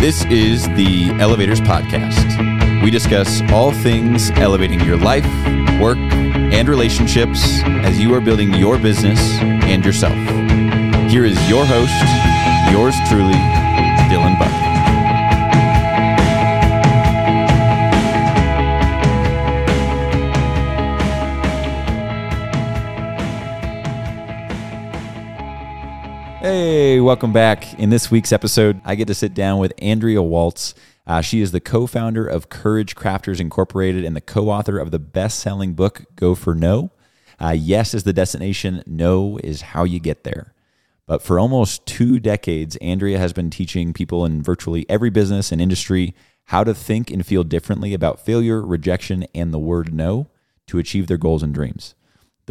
This is the Elevators Podcast. We discuss all things elevating your life, work, and relationships as you are building your business and yourself. Here is your host, yours truly, Dylan Buck. Hey, welcome back. In this week's episode, I get to sit down with Andrea Waltz. Uh, she is the co founder of Courage Crafters Incorporated and the co author of the best selling book, Go for No. Uh, yes is the destination, no is how you get there. But for almost two decades, Andrea has been teaching people in virtually every business and industry how to think and feel differently about failure, rejection, and the word no to achieve their goals and dreams.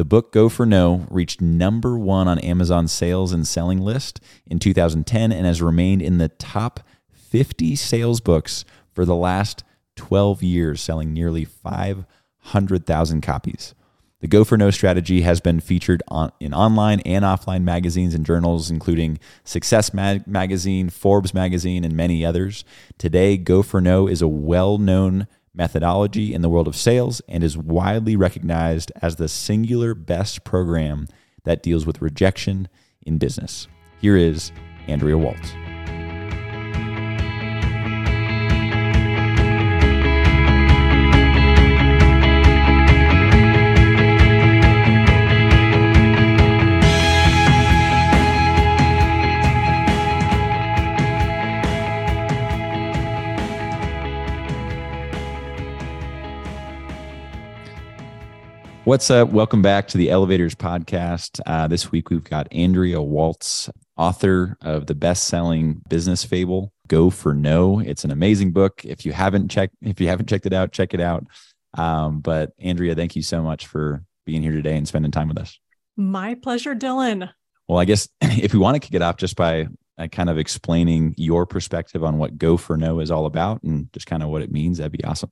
The book Go for No reached number one on Amazon's sales and selling list in 2010 and has remained in the top 50 sales books for the last 12 years, selling nearly 500,000 copies. The Go for No strategy has been featured on, in online and offline magazines and journals, including Success Mag- Magazine, Forbes Magazine, and many others. Today, Go for No is a well known methodology in the world of sales and is widely recognized as the singular best program that deals with rejection in business. Here is Andrea Waltz. What's up? Welcome back to the Elevators Podcast. Uh, this week we've got Andrea Waltz, author of the best-selling business fable "Go for No." It's an amazing book. If you haven't checked, if you haven't checked it out, check it out. Um, but Andrea, thank you so much for being here today and spending time with us. My pleasure, Dylan. Well, I guess if we want to kick it off just by uh, kind of explaining your perspective on what "Go for No" is all about and just kind of what it means, that'd be awesome.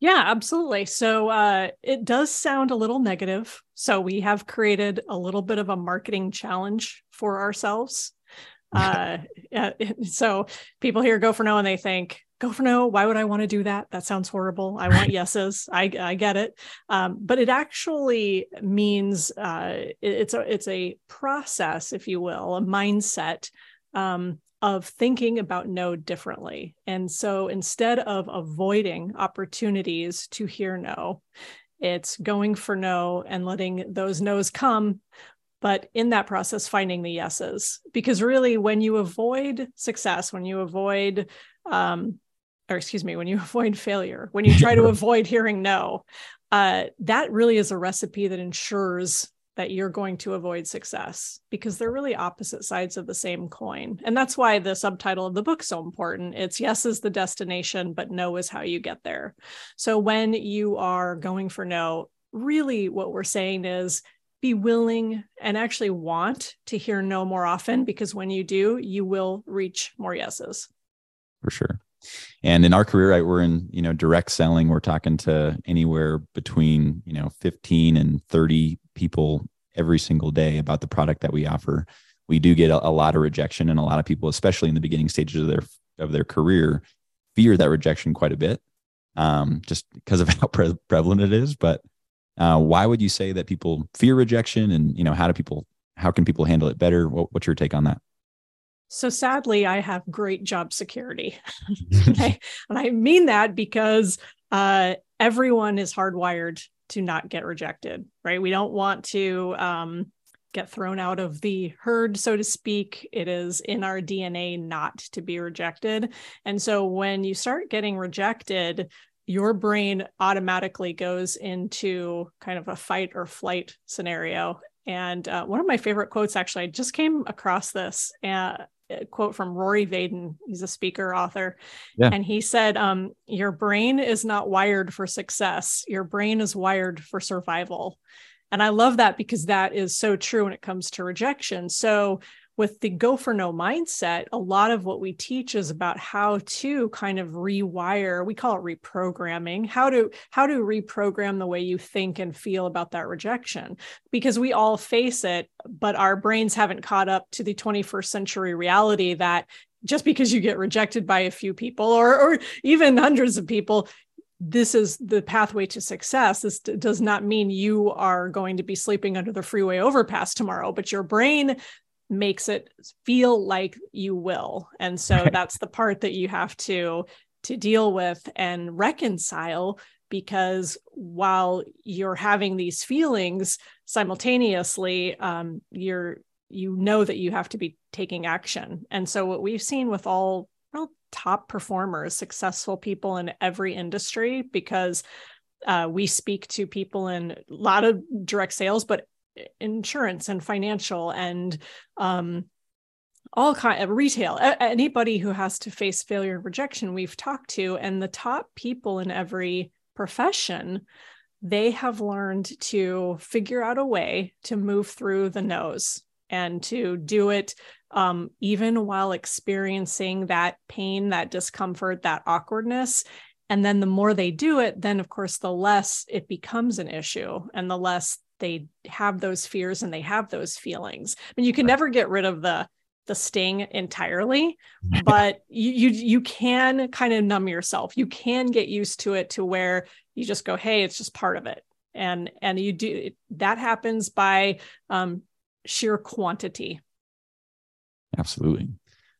Yeah, absolutely. So uh, it does sound a little negative. So we have created a little bit of a marketing challenge for ourselves. Uh, so people here go for no and they think, go for no. Why would I want to do that? That sounds horrible. I want yeses. I, I get it. Um, but it actually means uh, it, it's a it's a process, if you will, a mindset um, of thinking about no differently. And so instead of avoiding opportunities to hear no, it's going for no and letting those no's come. But in that process, finding the yeses. Because really, when you avoid success, when you avoid, um, or excuse me, when you avoid failure, when you try to avoid hearing no, uh, that really is a recipe that ensures that you're going to avoid success because they're really opposite sides of the same coin. And that's why the subtitle of the book so important. It's yes is the destination, but no is how you get there. So when you are going for no, really what we're saying is be willing and actually want to hear no more often because when you do, you will reach more yeses. For sure. And in our career, right, we're in, you know, direct selling. We're talking to anywhere between, you know, 15 and 30 people every single day about the product that we offer. We do get a, a lot of rejection and a lot of people, especially in the beginning stages of their of their career, fear that rejection quite a bit, um, just because of how pre- prevalent it is. But uh, why would you say that people fear rejection, and you know how do people how can people handle it better? What, what's your take on that? So sadly, I have great job security. okay? And I mean that because uh, everyone is hardwired to not get rejected, right? We don't want to um, get thrown out of the herd, so to speak. It is in our DNA not to be rejected. And so when you start getting rejected, your brain automatically goes into kind of a fight or flight scenario. And uh, one of my favorite quotes, actually, I just came across this. Uh, quote from Rory Vaden. He's a speaker, author. Yeah. And he said, um, Your brain is not wired for success, your brain is wired for survival. And I love that because that is so true when it comes to rejection. So with the go for no mindset, a lot of what we teach is about how to kind of rewire, we call it reprogramming, how to how to reprogram the way you think and feel about that rejection. Because we all face it, but our brains haven't caught up to the 21st century reality that just because you get rejected by a few people or or even hundreds of people this is the pathway to success. This does not mean you are going to be sleeping under the freeway overpass tomorrow but your brain makes it feel like you will and so right. that's the part that you have to to deal with and reconcile because while you're having these feelings simultaneously um, you're you know that you have to be taking action and so what we've seen with all well, top performers successful people in every industry because uh, we speak to people in a lot of direct sales but insurance and financial and um, all kind of retail. Anybody who has to face failure and rejection we've talked to and the top people in every profession they have learned to figure out a way to move through the no's and to do it um, even while experiencing that pain that discomfort that awkwardness. And then the more they do it then of course the less it becomes an issue and the less they have those fears and they have those feelings. I mean, you can never get rid of the the sting entirely, but you, you you can kind of numb yourself. You can get used to it to where you just go, "Hey, it's just part of it," and and you do that happens by um, sheer quantity. Absolutely.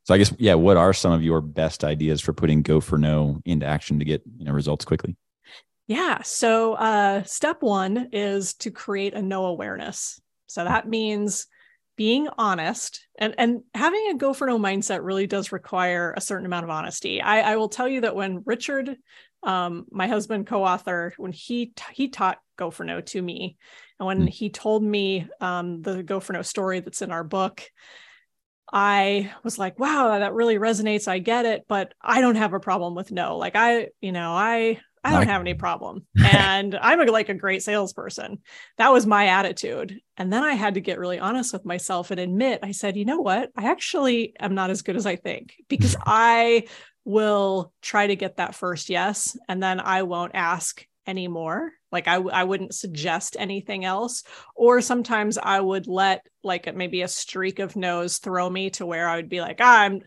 So I guess yeah, what are some of your best ideas for putting go for no into action to get you know results quickly? Yeah. So, uh, step one is to create a no awareness. So that means being honest and, and having a go for no mindset really does require a certain amount of honesty. I, I will tell you that when Richard, um, my husband, co-author, when he he taught go for no to me, and when mm. he told me um, the go for no story that's in our book, I was like, wow, that really resonates. I get it, but I don't have a problem with no. Like I, you know, I I don't have any problem. And I'm a, like a great salesperson. That was my attitude. And then I had to get really honest with myself and admit, I said, you know what? I actually am not as good as I think because I will try to get that first yes. And then I won't ask anymore like I, I wouldn't suggest anything else. Or sometimes i would let like maybe a streak of no's throw me to where i would be like ah, i'm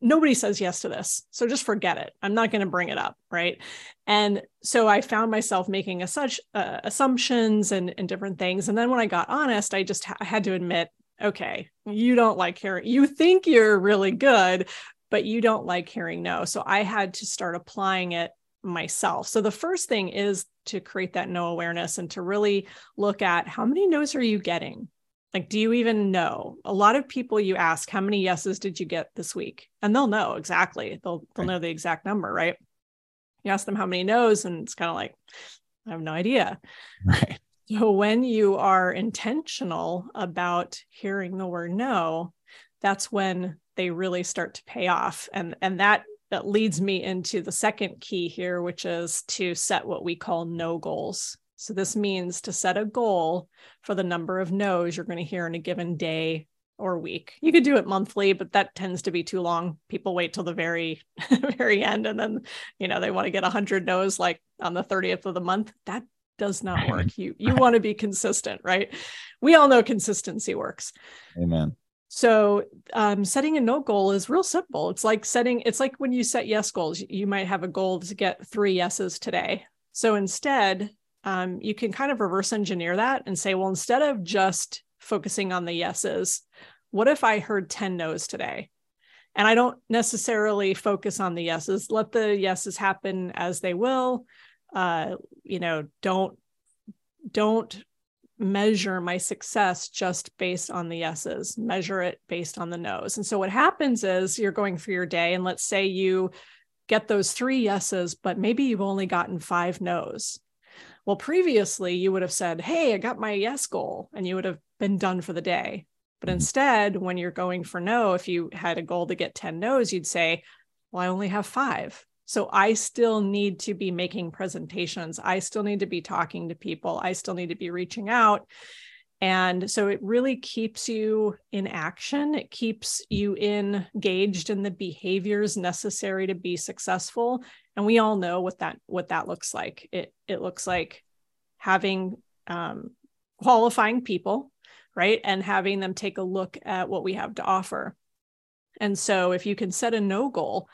nobody says yes to this so just forget it. I'm not going to bring it up right? And so i found myself making a such uh, assumptions and, and different things. And then when i got honest i just ha- had to admit okay you don't like hearing you think you're really good but you don't like hearing no. So i had to start applying it myself. So the first thing is to create that no awareness and to really look at how many no's are you getting? Like, do you even know? A lot of people you ask, how many yeses did you get this week? And they'll know exactly. They'll they'll right. know the exact number, right? You ask them how many no's, and it's kind of like, I have no idea. Right. So when you are intentional about hearing the word no, that's when they really start to pay off. And and that that leads me into the second key here, which is to set what we call no goals. So this means to set a goal for the number of no's you're going to hear in a given day or week. You could do it monthly, but that tends to be too long. People wait till the very very end and then, you know, they want to get 100 no's like on the 30th of the month. That does not work. You you want to be consistent, right? We all know consistency works. Amen. So um, setting a no goal is real simple. It's like setting, it's like when you set yes goals, you might have a goal to get three yeses today. So instead, um, you can kind of reverse engineer that and say, well, instead of just focusing on the yeses, what if I heard 10 no's today? And I don't necessarily focus on the yeses. Let the yeses happen as they will. Uh, you know, don't don't measure my success just based on the yeses, measure it based on the no's. And so what happens is you're going through your day, and let's say you get those three yeses, but maybe you've only gotten five no's. Well, previously you would have said, Hey, I got my yes goal, and you would have been done for the day. But mm-hmm. instead, when you're going for no, if you had a goal to get 10 no's, you'd say, Well, I only have five. So I still need to be making presentations. I still need to be talking to people. I still need to be reaching out. And so it really keeps you in action. It keeps you engaged in the behaviors necessary to be successful. And we all know what that what that looks like. It it looks like having um, qualifying people, right, and having them take a look at what we have to offer. And so if you can set a no goal,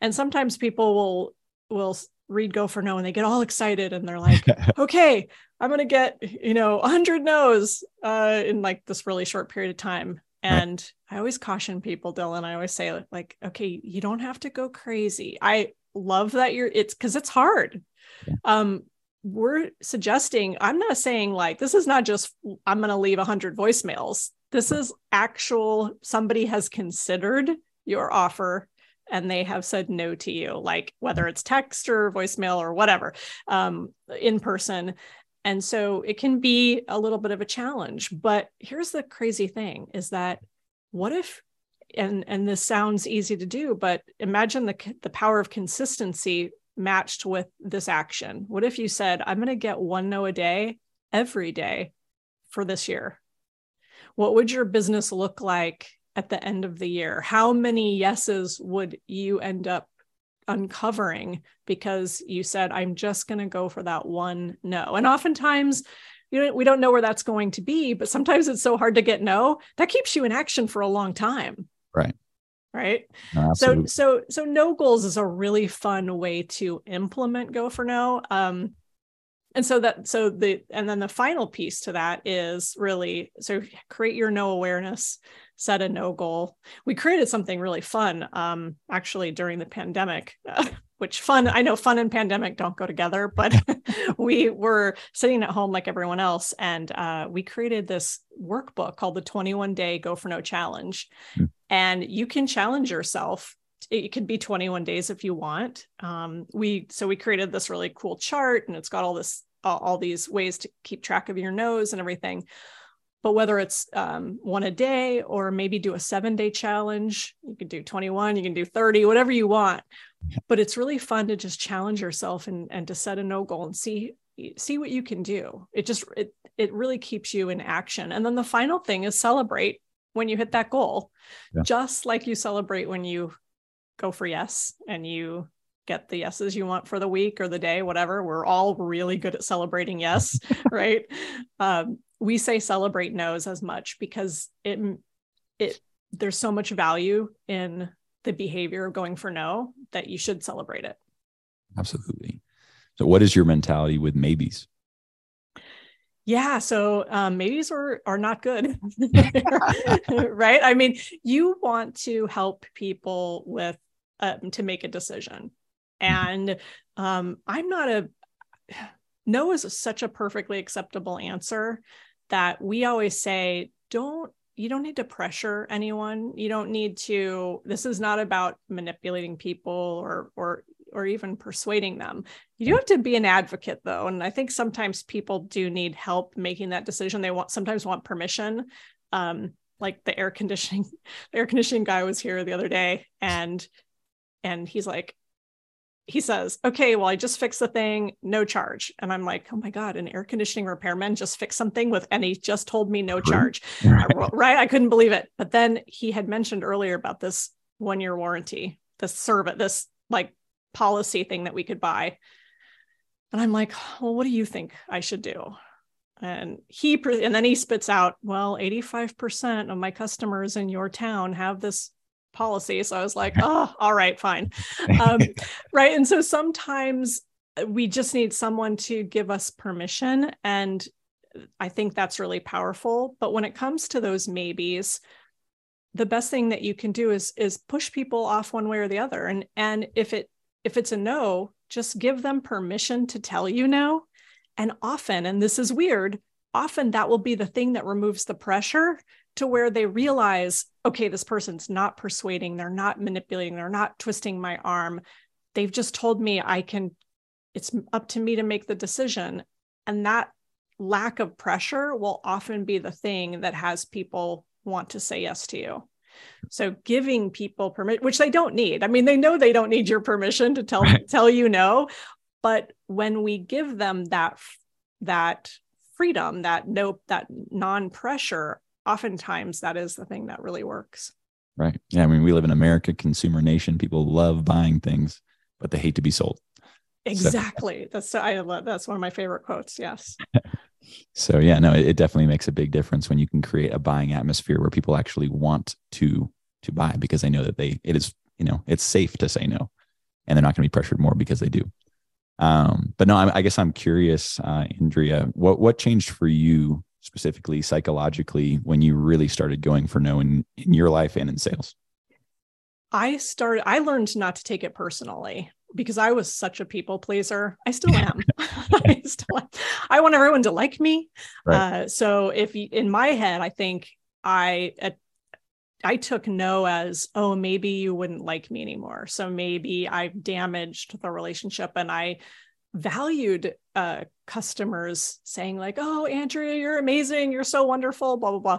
and sometimes people will will read go for no and they get all excited and they're like, okay, I'm gonna get, you know, 100 no's uh, in like this really short period of time. And. I always caution people, Dylan. I always say, like, okay, you don't have to go crazy. I love that you're it's because it's hard. Yeah. Um, we're suggesting, I'm not saying like this is not just I'm gonna leave 100 voicemails. This is actual somebody has considered your offer and they have said no to you, like whether it's text or voicemail or whatever, um, in person. And so it can be a little bit of a challenge. But here's the crazy thing is that what if and and this sounds easy to do, but imagine the the power of consistency matched with this action. What if you said, I'm going to get one no a day every day for this year? What would your business look like at the end of the year? How many yeses would you end up uncovering because you said, I'm just going to go for that one no? And oftentimes, you know, we don't know where that's going to be, but sometimes it's so hard to get no that keeps you in action for a long time. Right. Right. No, so, so, so no goals is a really fun way to implement go for no. Um, and so that so the and then the final piece to that is really so create your no awareness set a no goal. We created something really fun um actually during the pandemic which fun i know fun and pandemic don't go together but we were sitting at home like everyone else and uh, we created this workbook called the 21 day go for no challenge. Mm. and you can challenge yourself. It could be 21 days if you want. Um, we so we created this really cool chart and it's got all this all, all these ways to keep track of your no's and everything. But whether it's um, one a day or maybe do a seven day challenge you can do 21 you can do 30 whatever you want. But it's really fun to just challenge yourself and, and to set a no goal and see see what you can do. It just it it really keeps you in action. And then the final thing is celebrate when you hit that goal. Yeah. just like you celebrate when you go for yes and you get the yeses you want for the week or the day, whatever. We're all really good at celebrating yes, right? Um, we say celebrate no's as much because it it there's so much value in the behavior of going for no that you should celebrate it. Absolutely. So, what is your mentality with maybes? Yeah, so um, maybes are are not good, right? I mean, you want to help people with um, to make a decision, and um, I'm not a no is such a perfectly acceptable answer that we always say, don't you don't need to pressure anyone. You don't need to, this is not about manipulating people or or or even persuading them. You do have to be an advocate though. And I think sometimes people do need help making that decision. They want sometimes want permission. Um, like the air conditioning, the air conditioning guy was here the other day and and he's like, he says, okay, well, I just fixed the thing, no charge. And I'm like, oh my God, an air conditioning repairman just fixed something with, and he just told me no charge. Right. right. I couldn't believe it. But then he had mentioned earlier about this one year warranty, this service, this like policy thing that we could buy. And I'm like, well, what do you think I should do? And he, and then he spits out, well, 85% of my customers in your town have this policy. So I was like, oh, all right, fine. Um, right. And so sometimes we just need someone to give us permission. And I think that's really powerful. But when it comes to those maybes, the best thing that you can do is is push people off one way or the other. And and if it if it's a no, just give them permission to tell you no. And often, and this is weird, often that will be the thing that removes the pressure to where they realize, okay, this person's not persuading, they're not manipulating, they're not twisting my arm. They've just told me I can, it's up to me to make the decision. And that lack of pressure will often be the thing that has people want to say yes to you. So giving people permit, which they don't need. I mean, they know they don't need your permission to tell right. tell you no, but when we give them that that freedom, that no that non-pressure, oftentimes that is the thing that really works. Right. Yeah. I mean, we live in America, consumer nation. People love buying things, but they hate to be sold. Exactly. So. That's I love that's one of my favorite quotes. Yes. so yeah, no, it, it definitely makes a big difference when you can create a buying atmosphere where people actually want to to buy because they know that they it is you know it's safe to say no and they're not going to be pressured more because they do um, but no I, I guess i'm curious uh, andrea what what changed for you specifically psychologically when you really started going for no in, in your life and in sales i started i learned not to take it personally because I was such a people pleaser. I still am. I still am. I want everyone to like me. Right. Uh, so if you, in my head, I think I I took no as oh maybe you wouldn't like me anymore. So maybe I've damaged the relationship, and I valued uh, customers saying like oh Andrea you're amazing you're so wonderful blah blah blah.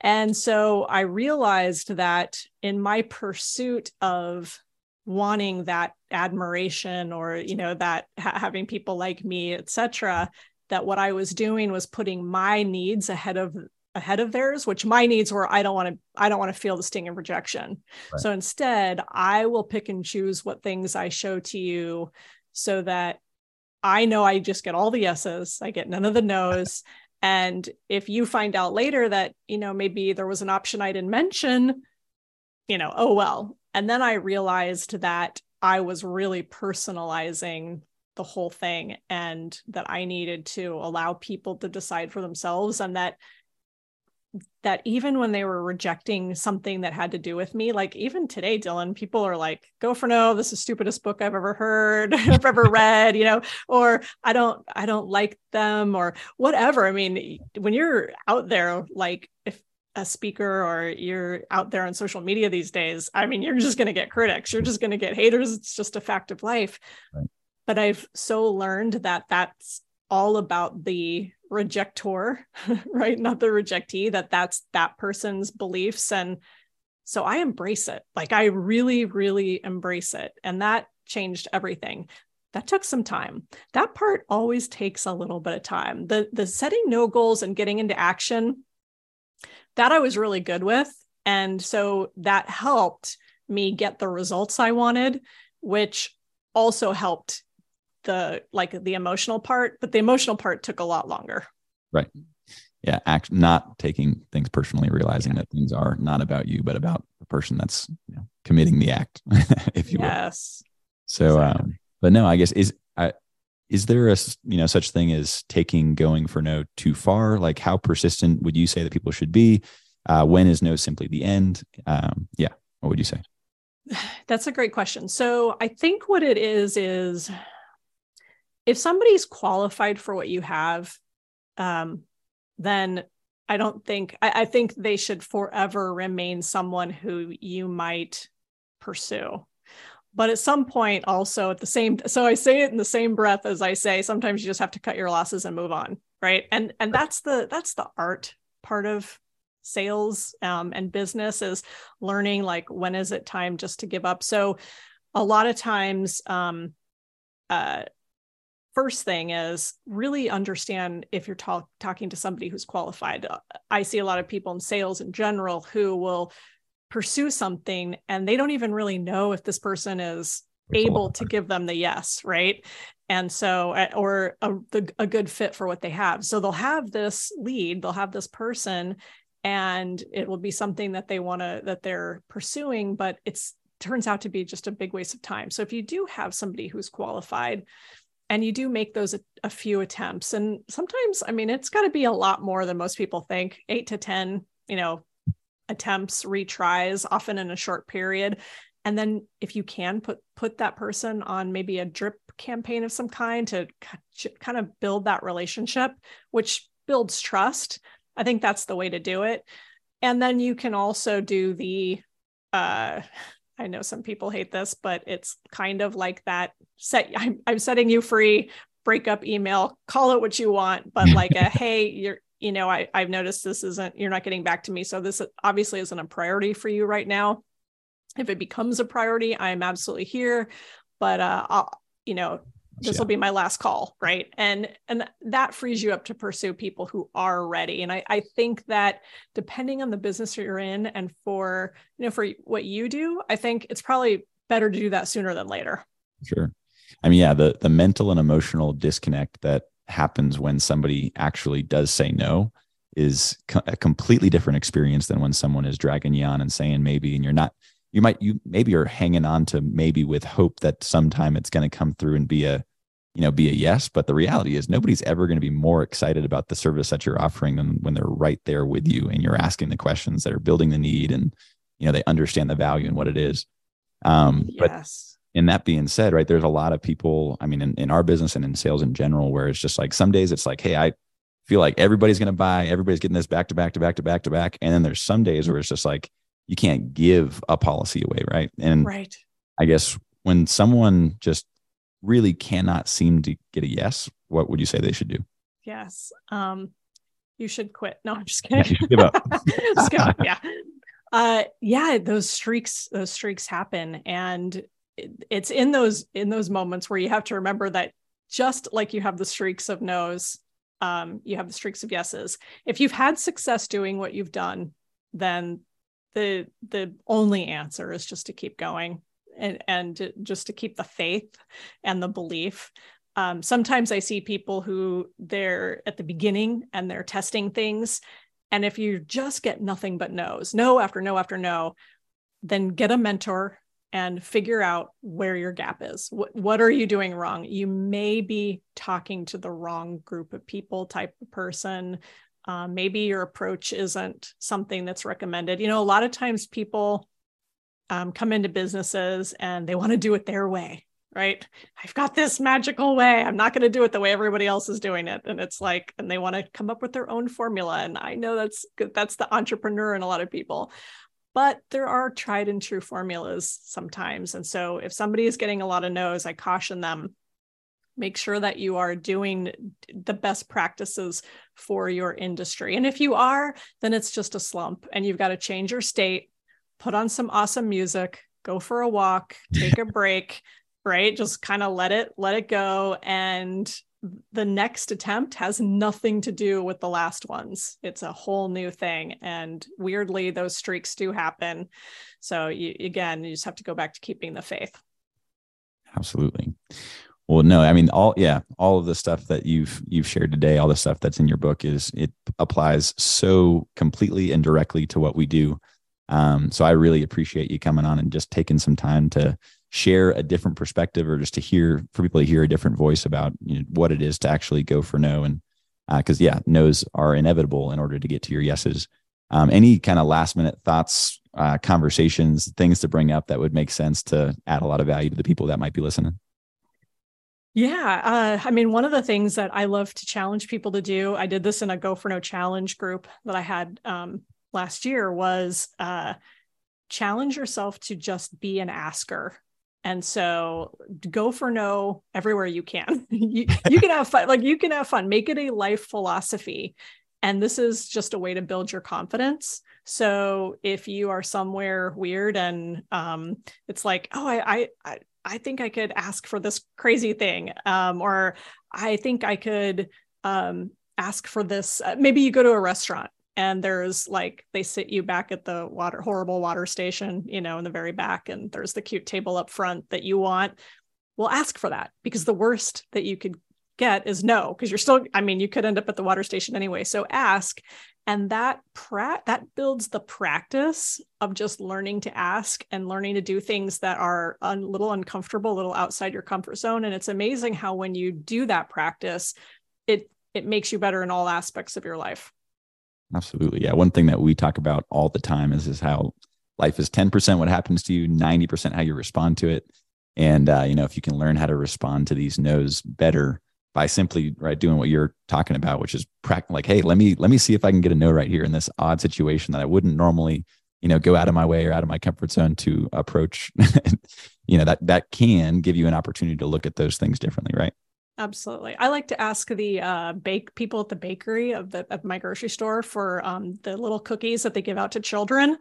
And so I realized that in my pursuit of wanting that admiration or you know that ha- having people like me etc that what i was doing was putting my needs ahead of ahead of theirs which my needs were i don't want to i don't want to feel the sting of rejection right. so instead i will pick and choose what things i show to you so that i know i just get all the yeses i get none of the nos and if you find out later that you know maybe there was an option i didn't mention you know oh well. And then I realized that I was really personalizing the whole thing and that I needed to allow people to decide for themselves and that that even when they were rejecting something that had to do with me like even today Dylan people are like go for no this is the stupidest book I've ever heard I've ever read you know or I don't I don't like them or whatever I mean when you're out there like if a speaker or you're out there on social media these days, I mean, you're just going to get critics, you're just going to get haters. It's just a fact of life. Right. But I've so learned that that's all about the rejector, right? Not the rejectee, that that's that person's beliefs. And so I embrace it. Like I really, really embrace it. And that changed everything that took some time that part always takes a little bit of time the the setting no goals and getting into action that I was really good with. And so that helped me get the results I wanted, which also helped the like the emotional part, but the emotional part took a lot longer. Right. Yeah. Act not taking things personally, realizing yeah. that things are not about you, but about the person that's you know, committing the act, if you yes. will. Yes. So, exactly. um, but no, I guess is I, is there a you know such thing as taking going for no too far like how persistent would you say that people should be uh, when is no simply the end um, yeah what would you say that's a great question so i think what it is is if somebody's qualified for what you have um, then i don't think I, I think they should forever remain someone who you might pursue. But at some point also at the same so i say it in the same breath as i say sometimes you just have to cut your losses and move on right? And and that's the that's the art part of sales um, and business is learning like when is it time just to give up? So a lot of times um, uh, first thing is really understand if you're talk- talking to somebody who's qualified. I see a lot of people in sales in general who will pursue something and they don't even really know if this person is able to give them the yes right? And so or a, a good fit for what they have. So they'll have this lead they'll have this person and it will be something that they want to that they're pursuing but it's turns out to be just a big waste of time. So if you do have somebody who's qualified and you do make those a, a few attempts and sometimes i mean it's got to be a lot more than most people think 8 to 10 you know attempts, retries, often in a short period. And then if you can put put that person on maybe a drip campaign of some kind to kind of build that relationship, which builds trust. I think that's the way to do it. And then you can also do the uh I know some people hate this, but it's kind of like that set I'm, I'm setting you free breakup email, call it what you want, but like a hey, you're you know, I, I've noticed this isn't, you're not getting back to me. So this obviously isn't a priority for you right now. If it becomes a priority, I am absolutely here. But, uh, I'll, you know, this yeah. will be my last call right? And and that frees you up to pursue people who are ready. And I, I think that depending on the business you're in and for you know for what you do i think it's probably better to do that sooner than later. Sure. I mean yeah the the mental and emotional disconnect that happens when somebody actually does say no is co- a completely different experience than when someone is dragging you on and saying maybe, and you're not, you might, you maybe are hanging on to maybe with hope that sometime it's going to come through and be a, you know, be a yes. But the reality is nobody's ever going to be more excited about the service that you're offering than when they're right there with you and you're asking the questions that are building the need and, you know, they understand the value and what it is. Um, yes. But in that being said, right, there's a lot of people, I mean, in, in our business and in sales in general, where it's just like some days it's like, hey, I feel like everybody's going to buy, everybody's getting this back to back to back to back to back. And then there's some days where it's just like, you can't give a policy away. Right. And right. I guess when someone just really cannot seem to get a yes, what would you say they should do? Yes. Um, you should quit. No, I'm just kidding. Yeah, give up. just up. Yeah. Uh, yeah, those streaks, those streaks happen. And it's in those, in those moments where you have to remember that just like you have the streaks of no's, um, you have the streaks of yeses. If you've had success doing what you've done, then the the only answer is just to keep going and and just to keep the faith and the belief. Um, sometimes i see people who they're at the beginning and they're testing things. And if you just get nothing but no's no after no after no then get a mentor and figure out where your gap is. What, what are you doing wrong? You may be talking to the wrong group of people type of person uh, maybe your approach isn't something that's recommended. You know a lot of times people um, come into businesses and they want to do it their way right? I've got this magical way. I'm not going to do it the way everybody else is doing it. And it's like and they want to come up with their own formula. And i know that's that's the entrepreneur in a lot of people. But there are tried and true formulas sometimes. And so if somebody is getting a lot of no's i caution them make sure that you are doing the best practices for your industry and if you are then it's just a slump and you've got to change your state put on some awesome music, go for a walk, take a break, right? Just kind of let it let it go and the next attempt has nothing to do with the last ones. It's a whole new thing and weirdly those streaks do happen. So you, again, you just have to go back to keeping the faith. Absolutely. Well, no, I mean all yeah, all of the stuff that you've you've shared today, all the stuff that's in your book is it applies so completely and directly to what we do um, so I really appreciate you coming on and just taking some time to share a different perspective or just to hear for people to hear a different voice about you know, what it is to actually go for no. And because, uh, yeah, no's are inevitable in order to get to your yeses. Um, any kind of last minute thoughts, uh, conversations, things to bring up that would make sense to add a lot of value to the people that might be listening? Yeah. Uh, I mean, one of the things that I love to challenge people to do, I did this in a Go for No challenge group that I had um, last year was uh, challenge yourself to just be an asker. And so go for no everywhere you can. you, you can have fun, like you can have fun, make it a life philosophy. And this is just a way to build your confidence. So if you are somewhere weird and um, it's like, oh, I, I, I think I could ask for this crazy thing, um, or I think I could um, ask for this. Uh, maybe you go to a restaurant and there's like they sit you back at the water horrible water station you know in the very back and there's the cute table up front that you want well ask for that because the worst that you could get is no because you're still i mean you could end up at the water station anyway so ask and that pra- that builds the practice of just learning to ask and learning to do things that are a little uncomfortable a little outside your comfort zone and it's amazing how when you do that practice it it makes you better in all aspects of your life Absolutely. Yeah. One thing that we talk about all the time is, is how life is 10% what happens to you, 90% how you respond to it. And, uh, you know, if you can learn how to respond to these no's better by simply right doing what you're talking about, which is practice, like, hey, let me, let me see if I can get a no right here in this odd situation that I wouldn't normally, you know, go out of my way or out of my comfort zone to approach, you know, that, that can give you an opportunity to look at those things differently. Right. Absolutely. I like to ask the uh, bake people at the bakery of the of my grocery store for um, the little cookies that they give out to children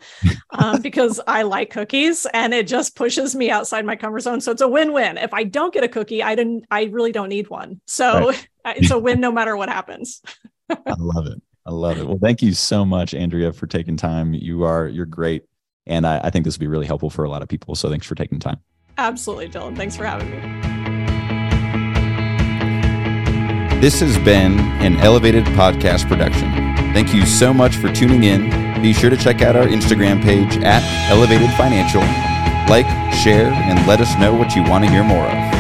um, because I like cookies and it just pushes me outside my comfort zone. So it's a win-win. If I don't get a cookie, I didn't. I really don't need one. So right. it's a win no matter what happens. I love it. I love it. Well, thank you so much, Andrea, for taking time. You are you're great, and I, I think this will be really helpful for a lot of people. So thanks for taking time. Absolutely, Dylan. Thanks for having me. This has been an elevated podcast production. Thank you so much for tuning in. Be sure to check out our Instagram page at Elevated Financial. Like, share, and let us know what you want to hear more of.